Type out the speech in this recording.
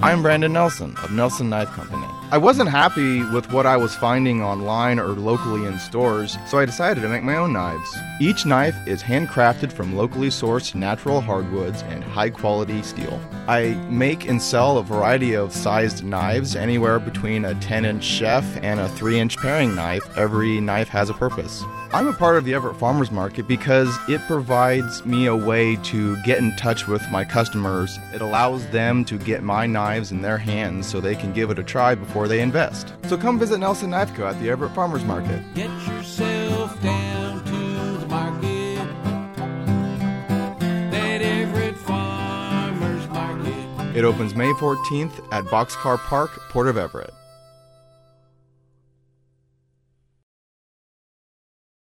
I'm Brandon Nelson of Nelson Knife Company. I wasn't happy with what I was finding online or locally in stores, so I decided to make my own knives. Each knife is handcrafted from locally sourced natural hardwoods and high quality steel. I make and sell a variety of sized knives, anywhere between a 10 inch chef and a 3 inch paring knife. Every knife has a purpose. I'm a part of the Everett Farmers Market because it provides me a way to get in touch with my customers. It allows them to get my knives in their hands so they can give it a try before they invest. So come visit Nelson Knife Co. at the Everett Farmers Market. Get yourself down to the market. That Everett Farmers Market. It opens May 14th at Boxcar Park, Port of Everett.